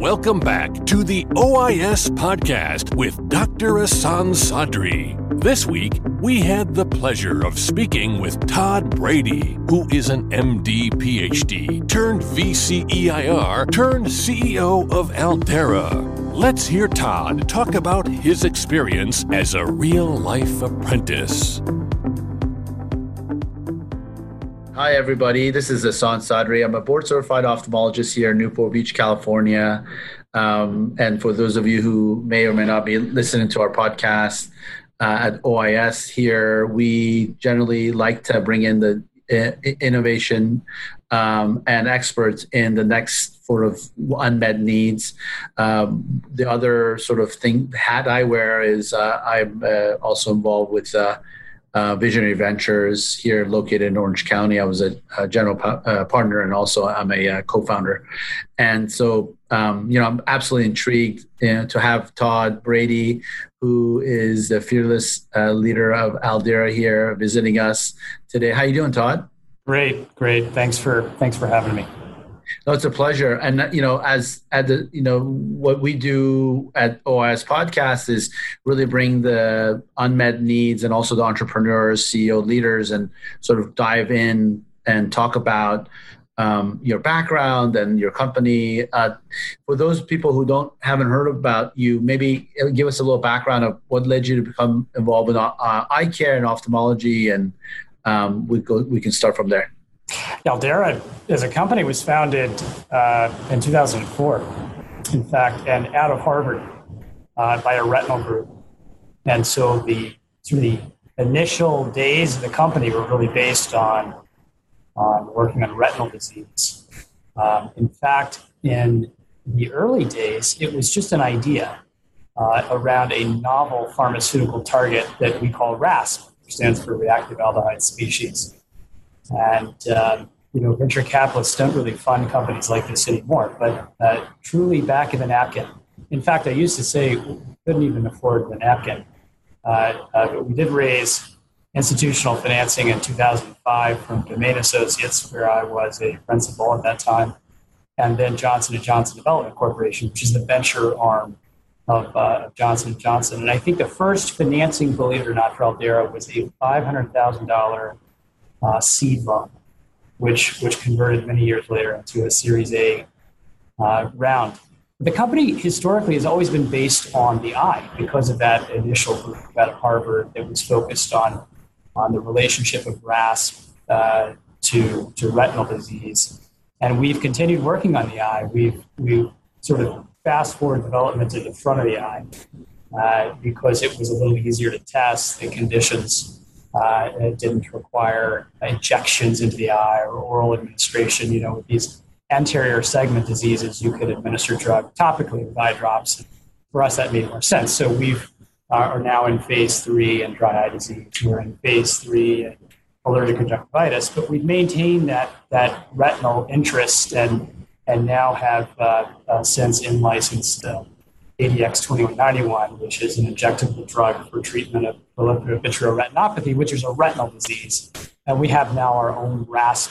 Welcome back to the OIS podcast with Dr. Ehsan Sadri. This week, we had the pleasure of speaking with Todd Brady, who is an MD PhD turned VCEIR turned CEO of Aldeyra. Let's hear Todd talk about his experience as a real life apprentice. Hi, everybody. This is Ehsan Sadri. I'm a board certified ophthalmologist here in Newport Beach, California. Um, and for those of you who may or may not be listening to our podcast uh, at OIS here, we generally like to bring in the uh, innovation um, and experts in the next sort of unmet needs. Um, the other sort of thing hat I wear is uh, I'm uh, also involved with uh, Visionary Ventures here located in Orange County. I was a, a general pa- uh, partner and also I'm a uh, co-founder. And so, um, you know, I'm absolutely intrigued you know, to have Todd Brady, who is the fearless uh, leader of Aldeyra here, visiting us today. How are you doing, Todd? Great, great. Thanks for thanks for having me. No, it's a pleasure. And you know, as at the you know what we do at OIS Podcast is really bring the unmet needs and also the entrepreneurs, CEO leaders, and sort of dive in and talk about um, your background and your company. Uh, for those people who don't haven't heard about you, maybe give us a little background of what led you to become involved in uh, eye care and ophthalmology, and um, we go we can start from there. Aldeyra as a company was founded uh, in 2004, in fact, and out of Harvard uh, by a retinal group. And so the through the initial days of the company were really based on on working on retinal disease. Um, in fact, in the early days, it was just an idea uh, around a novel pharmaceutical target that we call RASP, which stands for reactive aldehyde species. And um, you know, venture capitalists don't really fund companies like this anymore. But uh, truly, back in the napkin. In fact, I used to say we couldn't even afford the napkin. Uh, uh, but we did raise institutional financing in 2005 from Domain Associates, where I was a principal at that time, and then Johnson & Johnson Development Corporation, which is the venture arm of, uh, Johnson & Johnson. And I think the first financing, believe it or not, for Aldeyra was a $500,000 uh, seed loan, which which converted many years later into a Series A uh, round. The company historically has always been based on the eye because of that initial group at Harvard that was focused on on the relationship of RAS uh, to to retinal disease, and we've continued working on the eye. We've we've sort of fast forward development to the front of the eye uh, because it was a little easier to test the conditions uh, it didn't require injections into the eye or oral administration. You know, with these anterior segment diseases, you could administer drug topically with eye drops. For us, that made more sense. So we uh, are now in phase three in dry eye disease. We're in phase three in allergic conjunctivitis, but we've maintained that that retinal interest and and now have uh, uh, since in licensed uh, ADX2191, which is an injectable drug for treatment of proliferative vitreoretinopathy, which is a retinal disease. And we have now our own RASP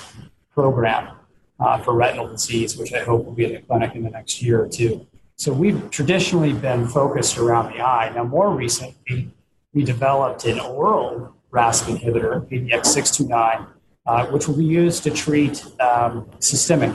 program uh, for retinal disease, which I hope will be in the clinic in the next year or two. So we've traditionally been focused around the eye. Now, more recently, we developed an oral RASP inhibitor, ADX629, uh, which will be used to treat um, systemic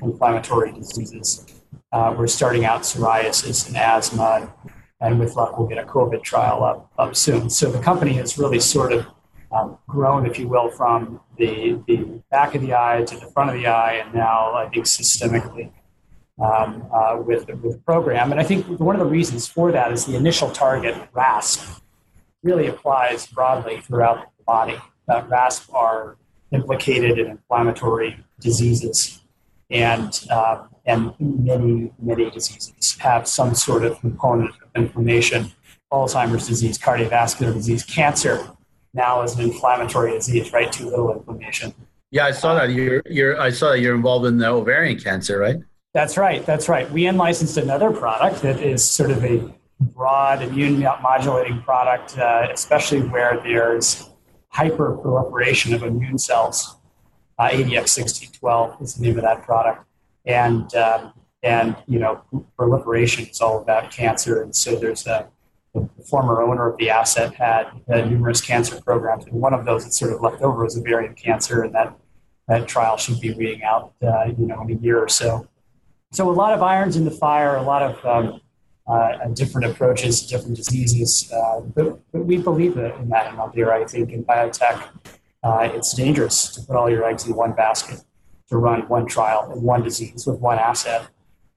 inflammatory diseases. Uh, we're starting out psoriasis and asthma, and with luck, we'll get a COVID trial up, up soon. So the company has really sort of um, grown, if you will, from the, the back of the eye to the front of the eye, and now I think systemically um, uh, with, with the program. And I think one of the reasons for that is the initial target, RASP, really applies broadly throughout the body. Uh, RASP are implicated in inflammatory diseases. And um, and many, many diseases have some sort of component of inflammation. Alzheimer's disease, cardiovascular disease, cancer now is an inflammatory disease, right? Too little inflammation. Yeah, I saw that. You're, you're, I saw that you're involved in the ovarian cancer, right? That's right. That's right. We unlicensed another product that is sort of a broad immune modulating product, uh, especially where there's hyperproliferation of immune cells. Uh, ADX1612 is the name of that product. And, um, And, you know, proliferation is all about cancer. And so there's a, the former owner of the asset had uh, numerous cancer programs. And one of those that sort of left over was ovarian cancer. And that, that trial should be reading out, uh, you know, in a year or so. So a lot of irons in the fire, a lot of um, uh, different approaches to different diseases. Uh, but, but, we believe in that in Aldeyra. I think in biotech, uh, it's dangerous to put all your eggs in one basket to run one trial in one disease with one asset.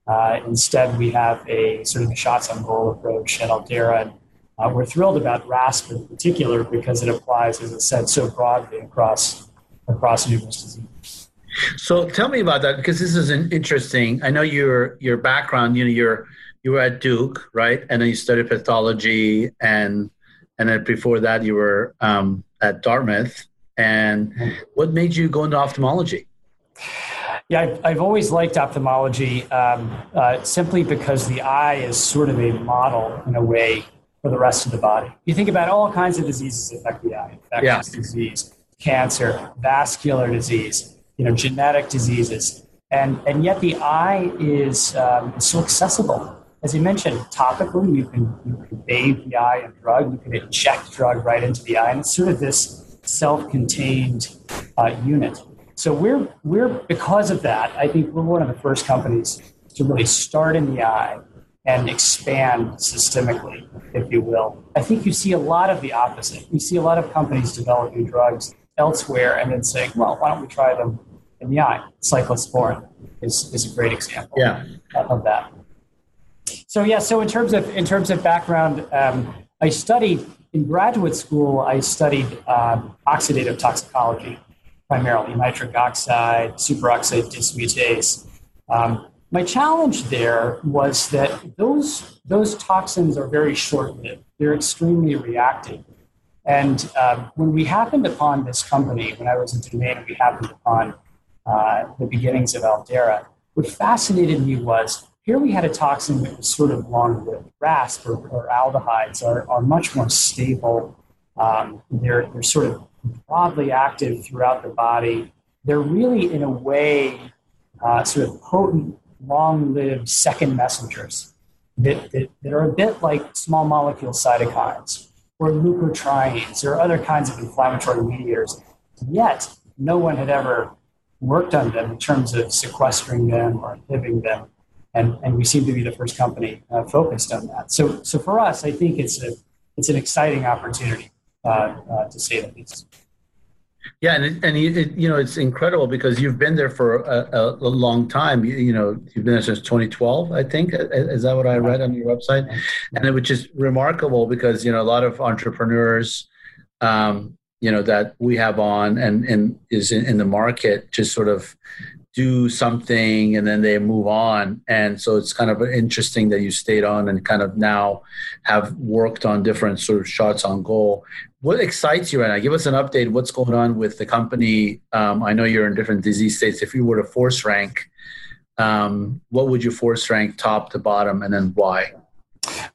Uh, instead, we have a sort of a shots on goal approach at Aldeyra. And uh, we're thrilled about RASP in particular because it applies, as I said, so broadly across across numerous diseases. So tell me about that because this is an interesting. I know your your background. You know, you're you were at Duke, right? And then you studied pathology, and and then before that, you were um, at Dartmouth. And what made you go into ophthalmology? Yeah, I've, I've always liked ophthalmology um, uh, simply because the eye is sort of a model in a way for the rest of the body. You think about all kinds of diseases that affect the eye: infectious yeah. disease, cancer, vascular disease, you know, genetic diseases, and and yet the eye is um, so accessible as you mentioned, topically, you can, you can bathe the eye in drug, you can inject drug right into the eye, and it's sort of this self-contained uh, unit. So we're we're because of that, I think we're one of the first companies to really start in the eye and expand systemically, if you will. I think you see a lot of the opposite. You see a lot of companies developing drugs elsewhere and then saying, well, why don't we try them in the eye? Cyclosporin is, is a great example yeah. of that. So yeah, so in terms of in terms of background, um, I studied in graduate school. I studied um, oxidative toxicology, primarily nitric oxide, superoxide dismutase. Um, my challenge there was that those those toxins are very short-lived. They're extremely reactive. And uh, when we happened upon this company, when I was in Domain, we happened upon uh, the beginnings of Aldeyra. What fascinated me was here we had a toxin that was sort of long lived. RASP or, or, aldehydes are, are much more stable. Um, they're, they're sort of broadly active throughout the body. They're really, in a way, uh, sort of potent, long lived second messengers that, that, that, are a bit like small molecule cytokines or leukotrienes or other kinds of inflammatory mediators. Yet, no one had ever worked on them in terms of sequestering them or inhibiting them and, and we seem to be the first company uh, focused on that. So, so for us, I think it's a it's an exciting opportunity uh, uh, to say the least. Yeah, and it, and it, you know it's incredible because you've been there for a, a, a, long time. You, you, know, you've been there since 2012, I think. Is that what I read on your website? And it, which is remarkable because you know a lot of entrepreneurs, um, you know, that we have on and and is in, in the market just sort of do something and then they move on. And so it's kind of interesting that you stayed on and kind of now have worked on different sort of shots on goal. What excites you right now? Give us an update. What's going on with the company? Um, I know you're in different disease states. If you were to force rank, um, what would you force rank top to bottom and then why?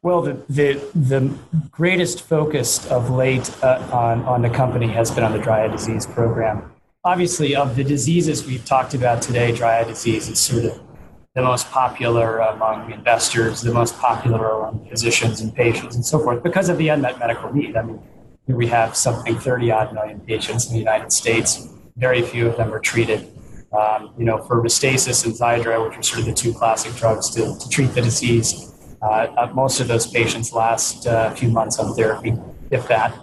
Well, the, the, the greatest focus of late uh, on, on the company has been on the dry eye disease program obviously, of the diseases we've talked about today, dry eye disease is sort of the most popular among investors, the most popular among physicians and patients and so forth because of the unmet medical need. I mean, we have something 30 odd million patients in the United States. Very few of them are treated. Um, you know, for Restasis and Xiidra, which are sort of the two classic drugs to, to treat the disease, uh, uh most of those patients last uh, a few months on therapy, if that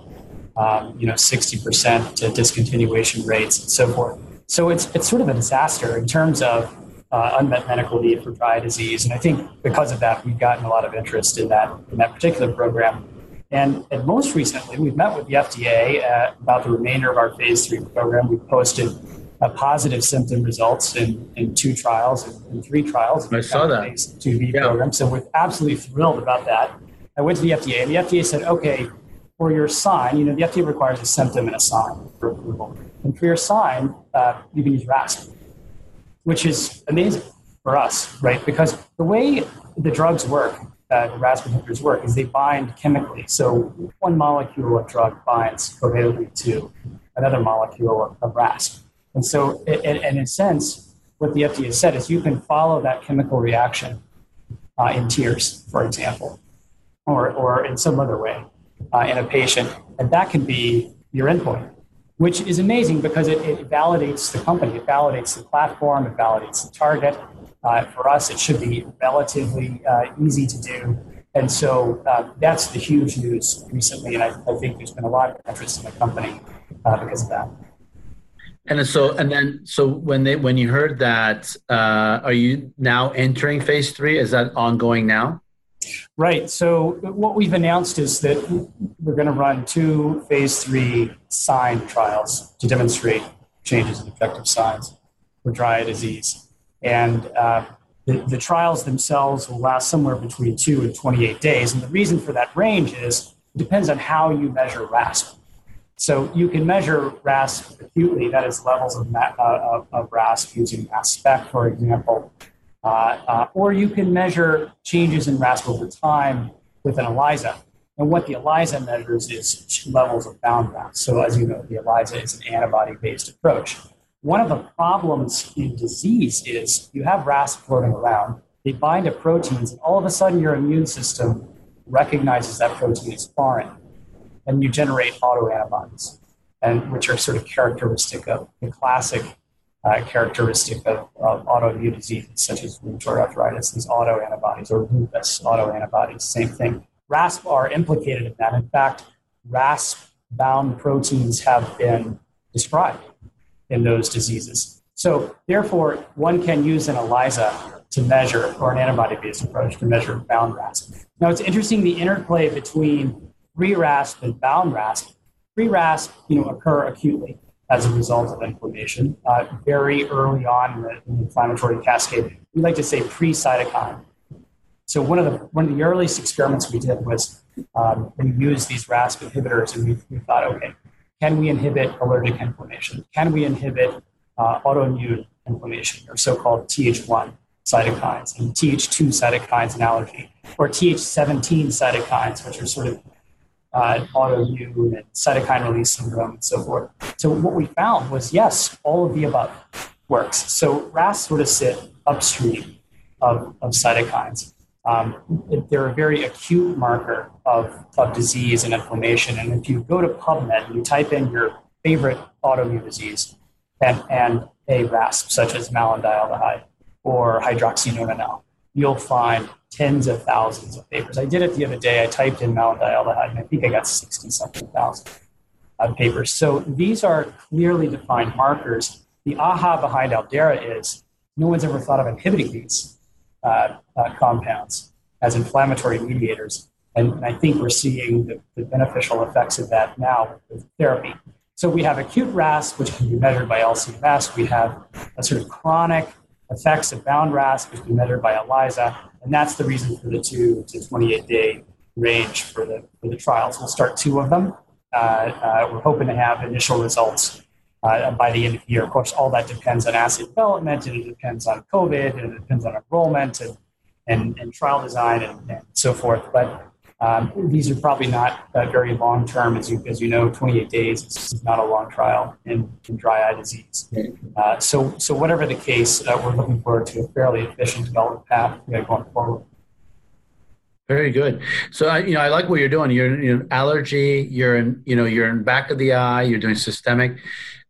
um, you know, 60% to discontinuation rates and so forth. So it's, it's sort of a disaster in terms of uh, unmet medical need for dry disease. And I think because of that, we've gotten a lot of interest in that, in that particular program. And, and most recently, we've met with the FDA uh, about the remainder of our phase three program. We've posted uh, positive symptom results in, in two trials and in three trials. I saw that. Phase 2B yeah. program. So we're absolutely thrilled about that. I went to the FDA, and the FDA said, okay, for your sign, you know, the FDA requires a symptom and a sign for approval. And for your sign, uh, you can use RASP, which is amazing for us, right? Because the way the drugs work, uh, RASP inhibitors work, is they bind chemically. So one molecule of drug binds covalently to another molecule of, of RASP. And so, and in a sense, what the FDA has said is you can follow that chemical reaction uh, in tears, for example, or, or in some other way uh, in a patient, and that can be your endpoint, which is amazing because it, it validates the company, it validates the platform, it validates the target. Uh, for us, it should be relatively uh, easy to do. And so uh, that's the huge news recently, and I, I, think there's been a lot of interest in the company uh, because of that. And so, and then, so when they when you heard that, uh, are you now entering phase three? Is that ongoing now? Right. So what we've announced is that we're going to run two phase three sign trials to demonstrate changes in effective signs for dry eye disease, and uh, the, the trials themselves will last somewhere between two and 28 days. And the reason for that range is it depends on how you measure RASP. So you can measure RASP acutely, that is levels of, uh, of, of RASP using mass spec, for example, Uh, uh, or you can measure changes in RASP over time with an ELISA. And what the ELISA measures is levels of bound RASP. So as you know, the ELISA is an antibody-based approach. One of the problems in disease is you have RASP floating around, they bind to proteins, and all of a sudden your immune system recognizes that protein as foreign and you generate autoantibodies, and which are sort of characteristic of the classic uh, characteristic of, of, autoimmune diseases such as rheumatoid arthritis. These autoantibodies or lupus autoantibodies, same thing. RASP are implicated in that. In fact, RASP-bound proteins have been described in those diseases. So, therefore, one can use an ELISA to measure, or an antibody-based approach to measure bound RASP. Now, it's interesting the interplay between free RASP and bound RASP. Free RASP, you know, occur acutely as a result of inflammation, uh, very early on in the, in the, inflammatory cascade. We like to say pre-cytokine. So one of the one of the earliest experiments we did was um, we used these RASP inhibitors, and we, we, thought, okay, can we inhibit allergic inflammation? Can we inhibit uh, autoimmune inflammation, or so-called Th1 cytokines, and Th2 cytokines in allergy, or Th17 cytokines, which are sort of uh, autoimmune and cytokine release syndrome and so forth. So what we found was yes, all of the above works. So RAS sort of sit upstream of, of cytokines. Um, they're a very acute marker of, of disease and inflammation. And if you go to PubMed and you type in your favorite autoimmune disease and, and a RASP, such as malondialdehyde or hydroxynonenal, you'll find tens of thousands of papers. I did it the other day. I typed in mount malondialdehyde, and I think I got 60 something thousand uh, papers. So these are clearly defined markers. The aha behind Aldeyra is no one's ever thought of inhibiting these uh, uh, compounds as inflammatory mediators. And, I think we're seeing the, the, beneficial effects of that now with therapy. So we have acute RAS, which can be measured by LCMS. We have a sort of chronic effects of bound RAS, can be measured by ELISA. And that's the reason for the two to 28 day range for the, for the trials. We'll start two of them. Uh, uh, we're hoping to have initial results uh, by the end of the year. Of course, all that depends on assay development and it depends on COVID and it depends on enrollment and, and, and trial design and, and so forth. But um, these are probably not uh, very long term, as you as you know. 28 days is not a long trial in, in dry eye disease. Uh, so so whatever the case, uh, we're looking forward to a fairly efficient development path going forward. Very good. So I, you know, I like what you're doing. You're, you're allergy. You're in, you know, you're in back of the eye. You're doing systemic.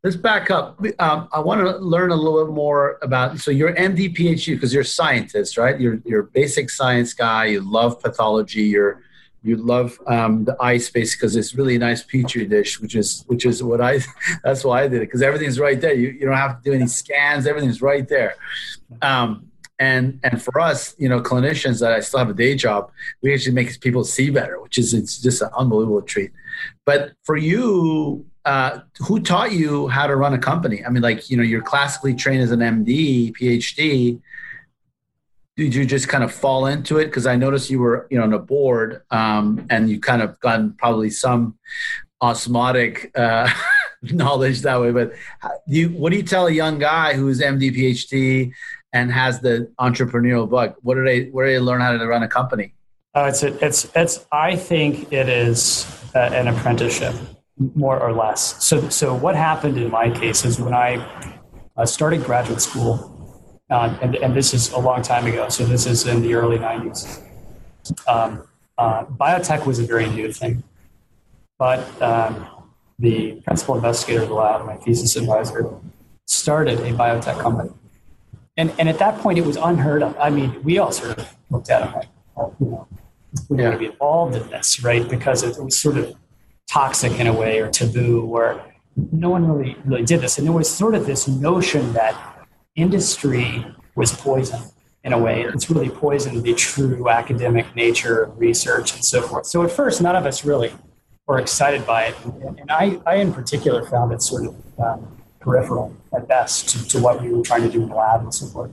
Let's back up. Um, I want to learn a little bit more about. So you're MD PhD because you're a scientist, right? You're you're a basic science guy. You love pathology. You're you love um, the eye space because it's really a nice petri dish, which is which is what I. That's why I did it because everything's right there. You you don't have to do any scans. Everything's right there. Um, and and for us, you know, clinicians that I still have a day job, we actually make people see better, which is it's just an unbelievable treat. But for you, uh, who taught you how to run a company? I mean, like you know, you're classically trained as an MD, PhD did you just kind of fall into it? Because I noticed you were, you know, on a board, um, and you kind of gotten probably some osmotic uh, knowledge that way. But you, what do you tell a young guy who's MD, PhD, and has the entrepreneurial bug? What do they, where do they learn how to run a company? Uh, it's, it's, it's. I think it is a, an apprenticeship, more or less. So, so what happened in my case is when I uh, started graduate school uh, and, and this is a long time ago. So this is in the early 90s. Um, uh, biotech was a very new thing, but um, the principal investigator of the lab, my thesis advisor, started a biotech company. And, and at that point, it was unheard of. I mean, we all sort of looked at it like, oh, you know, we yeah. want to be involved in this, right? Because it, it was sort of toxic in a way or taboo where no one really really did this. And there was sort of this notion that industry was poison in a way. It's really poisoned the true academic nature of research and so forth. So at first, none of us really were excited by it. And I, I in particular, found it sort of um, peripheral at best to, to what we were trying to do in the lab and so forth.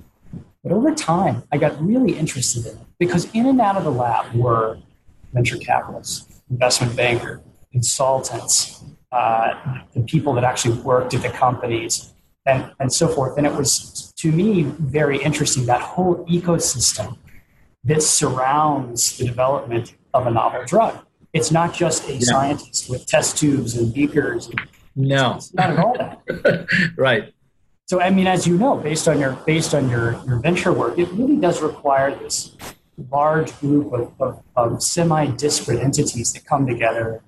But over time, I got really interested in it because in and out of the lab were venture capitalists, investment bankers, consultants, uh, the people that actually worked at the companies, and, and so forth. And it was, to me, very interesting that whole ecosystem that surrounds the development of a novel drug. It's not just a yeah. scientist with test tubes and beakers. No, not at all that. right. So, I mean, as you know, based on your based on your, your venture work, it really does require this large group of, of, of semi-disparate entities that come together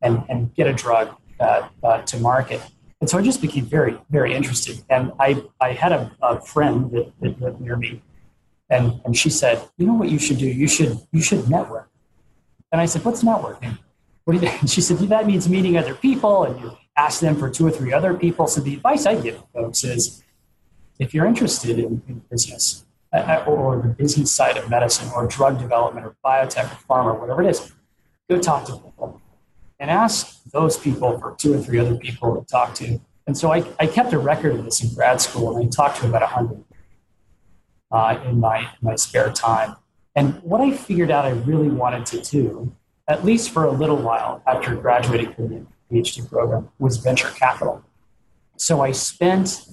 and, and get a drug uh, uh, to market. And so I just became very, very interested. And I, I had a, a friend that, that lived near me, and, and she said, "You know what you should do? You should you should network." And I said, "What's networking?" What do you? And she said, "That means meeting other people, and you ask them for two or three other people." So the advice I give folks is, if you're interested in, in business uh, or the business side of medicine or drug development or biotech or pharma, whatever it is, go talk to people and ask those people for two or three other people to talk to. And so I, I kept a record of this in grad school, and I talked to about 100 uh, in my, my spare time. And what I figured out I really wanted to do, at least for a little while after graduating from the PhD program, was venture capital. So I spent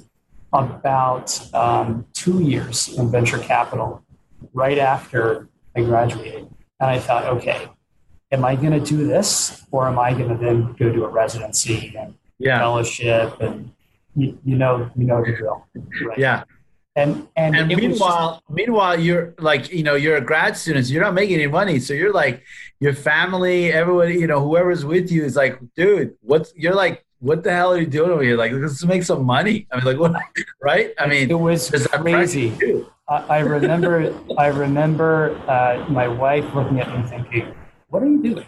about um, two years in venture capital right after I graduated. And I thought, okay, am I going to do this or am I going to then go to a residency and yeah. fellowship and you, you, know you know the drill. Right? Yeah. And and, and meanwhile, just, meanwhile, you're like you know you're a grad student, so you're not making any money. So you're like your family, everybody, you know, whoever's with you is like, dude, what's you're like, what the hell are you doing over here? Like, let's make some money. I mean, like, what? Right? I mean, it was crazy. I, I remember, I remember uh, my wife looking at me thinking, what are you doing?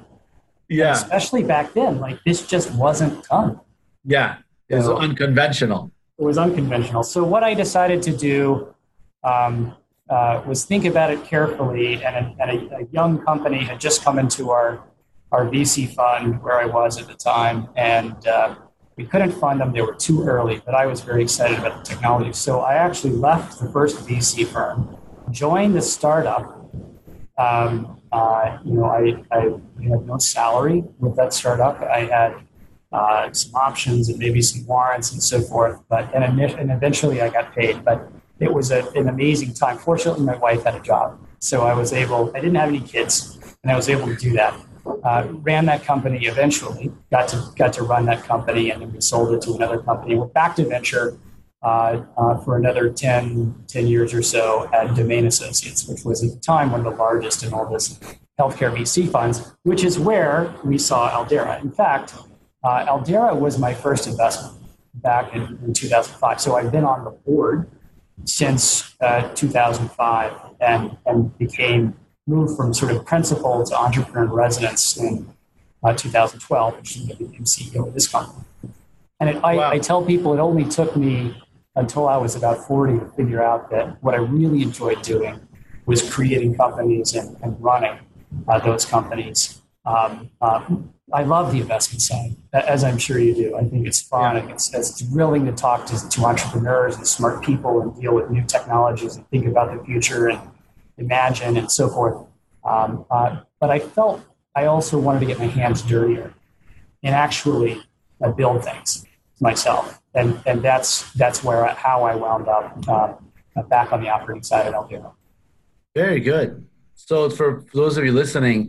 Yeah. And especially back then, like this just wasn't done. Yeah. It was so, unconventional. It was unconventional. So what I decided to do um, uh, was think about it carefully. And, a, and a, a, young company had just come into our our VC fund where I was at the time, and uh, we couldn't fund them. They were too early, but I was very excited about the technology. So I actually left the first VC firm, joined the startup. Um, uh, you know, I, I had no salary with that startup. I had uh, some options and maybe some warrants and so forth. But and, and eventually I got paid. But it was a, an amazing time. Fortunately, my wife had a job, so I was able. I didn't have any kids, and I was able to do that. Uh, ran that company eventually. Got to got to run that company, and then we sold it to another company. We're back to venture uh, uh, for another 10, 10 years or so at Domain Associates, which was at the time one of the largest in all this healthcare VC funds, which is where we saw Aldeyra. In fact, uh, Aldeyra was my first investment back in, in, 2005. So I've been on the board since uh, 2005 and, and became moved from sort of principal to entrepreneur in residence in uh, 2012, which is became CEO of this company. And it, I, wow. I, tell people it only took me until I was about 40 to figure out that what I really enjoyed doing was creating companies and, and running uh, those companies. Um, uh, I love the investment side, as I'm sure you do. I think it's fun yeah. and it's, it's thrilling to talk to, to entrepreneurs and smart people and deal with new technologies and think about the future and imagine and so forth. Um, uh, but I felt I also wanted to get my hands dirtier and actually uh, build things myself and and that's that's where how I wound up uh, back on the operating side at Aldeyra. Very good. So for, for those of you listening,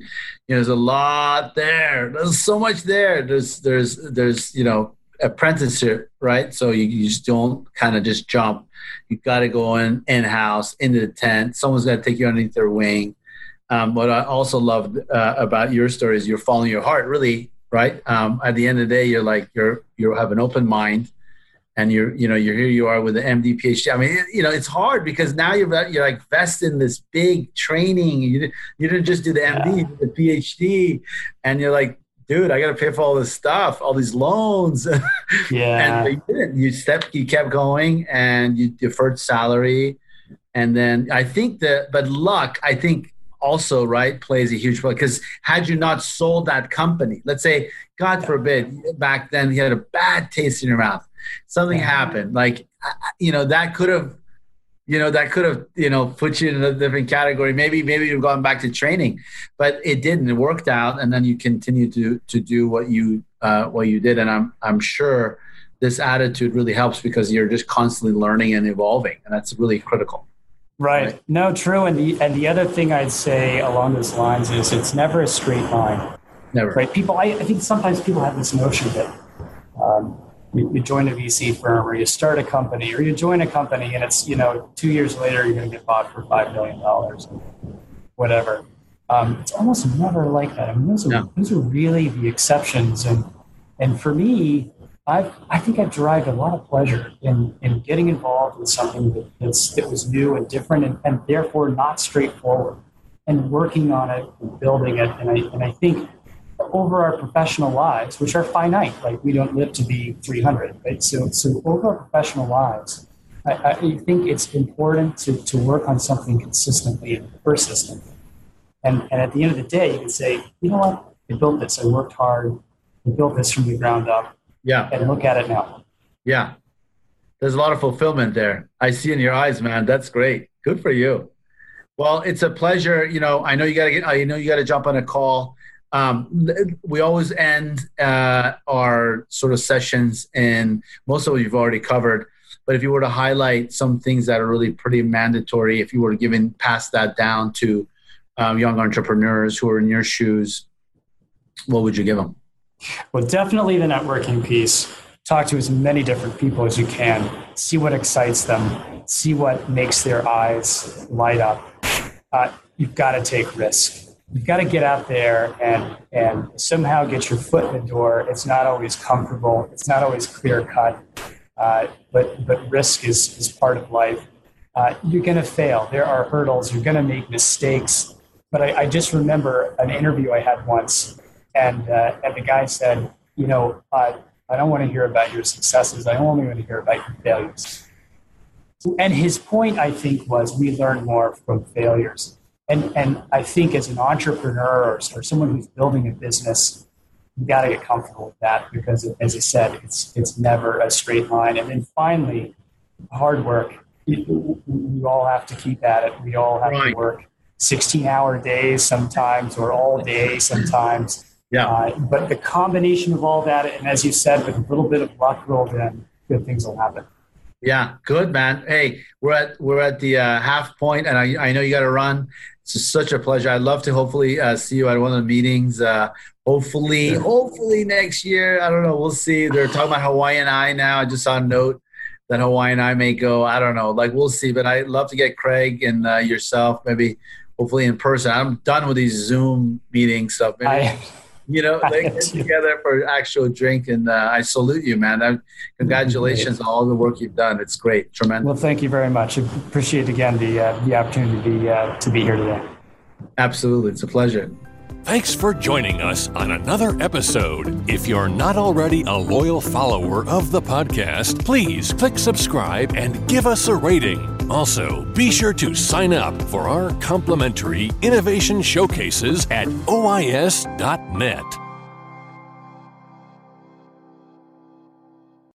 you know, there's a lot there. There's so much there. There's there's there's you know apprenticeship, right? So you, you just don't kind of just jump. You've got to go in in house into the tent. Someone's got to take you underneath their wing. Um, what I also loved uh, about your story is you're following your heart, really, right? Um, at the end of the day, you're like you're you have an open mind, and you're you know you're here you are with the MD PhD. I mean, it, you know, it's hard because now you're you're like vested in this big training. You didn't you didn't just do the MD, yeah. the PhD, and you're like dude, I got to pay for all this stuff, all these loans. Yeah. and you didn't. You stepped, you kept going, and you deferred salary, and then I think that, but luck, I think also right plays a huge role because had you not sold that company, let's say, God forbid, back then you had a bad taste in your mouth, something happened, like you know that could have you know that could have you know put you in a different category. Maybe maybe you've gone back to training but it didn't. It worked out and then you continue to to do what you uh, what you did and i'm i'm sure this attitude really helps because you're just constantly learning and evolving and that's really critical right, right? no true and the and the other thing i'd say along those lines is it's never a straight line never right people i, I think sometimes people have this notion that um, you, you, join a VC firm or you start a company or you join a company and it's, you know, two years later you're going to get bought for $5 million, whatever. Um, it's almost never like that. I mean, those are, no. those are really the exceptions. And, and for me, I've, I think I've derived a lot of pleasure in, in getting involved with something that, that's, that was new and different and, and therefore not straightforward and working on it and building it. And I, and I think over our professional lives, which are finite, like we don't live to be 300, right? So, so over our professional lives, I, I think it's important to, to work on something consistently and persistently. And, and at the end of the day, you can say, you know what? I built this. I worked hard. I built this from the ground up. Yeah. And look at it now. Yeah. There's a lot of fulfillment there. I see in your eyes, man. That's great. Good for you. Well, it's a pleasure. You know, I know you got to get, I know you got to jump on a call um, we always end uh, our sort of sessions and most of what you've already covered but if you were to highlight some things that are really pretty mandatory if you were to give pass that down to um, young entrepreneurs who are in your shoes what would you give them well definitely the networking piece talk to as many different people as you can see what excites them see what makes their eyes light up uh, you've got to take risk. you've got to get out there and and somehow get your foot in the door. It's not always comfortable. It's not always clear cut, uh, but but risk is is part of life. Uh, you're going to fail. There are hurdles. You're going to make mistakes. But I, I, just remember an interview I had once, and uh, and the guy said, you know, uh, I don't want to hear about your successes. I only want to hear about your failures. And his point, I think, was we learn more from failures and, and I think as an entrepreneur or, or someone who's building a business, you got to get comfortable with that because, as I said, it's, it's never a straight line. And then finally, hard work. We all have to keep at it. We all have right. to work 16 hour days sometimes or all day sometimes. Yeah. Uh, but the combination of all that, and as you said, with a little bit of luck rolled in, good things will happen. Yeah, good man. Hey, we're at we're at the uh, half point, and I, I know you got to run. It's such a pleasure. I'd love to hopefully uh, see you at one of the meetings. Uh, hopefully, hopefully next year. I don't know. We'll see. They're talking about Hawaiian Eye now. I just saw a note that Hawaiian Eye may go. I don't know. Like we'll see. But I'd love to get Craig and uh, yourself maybe hopefully in person. I'm done with these Zoom meeting stuff. Maybe, I, you know, they get together for actual drink. And uh, I salute you, man. I, congratulations on all the work you've done. It's great, tremendous. Well, thank you very much. Appreciate again the uh, the opportunity to be uh, to be here today. Absolutely, it's a pleasure. Thanks for joining us on another episode. If you're not already a loyal follower of the podcast, please click subscribe and give us a rating. Also, be sure to sign up for our complimentary innovation showcases at OIS.net.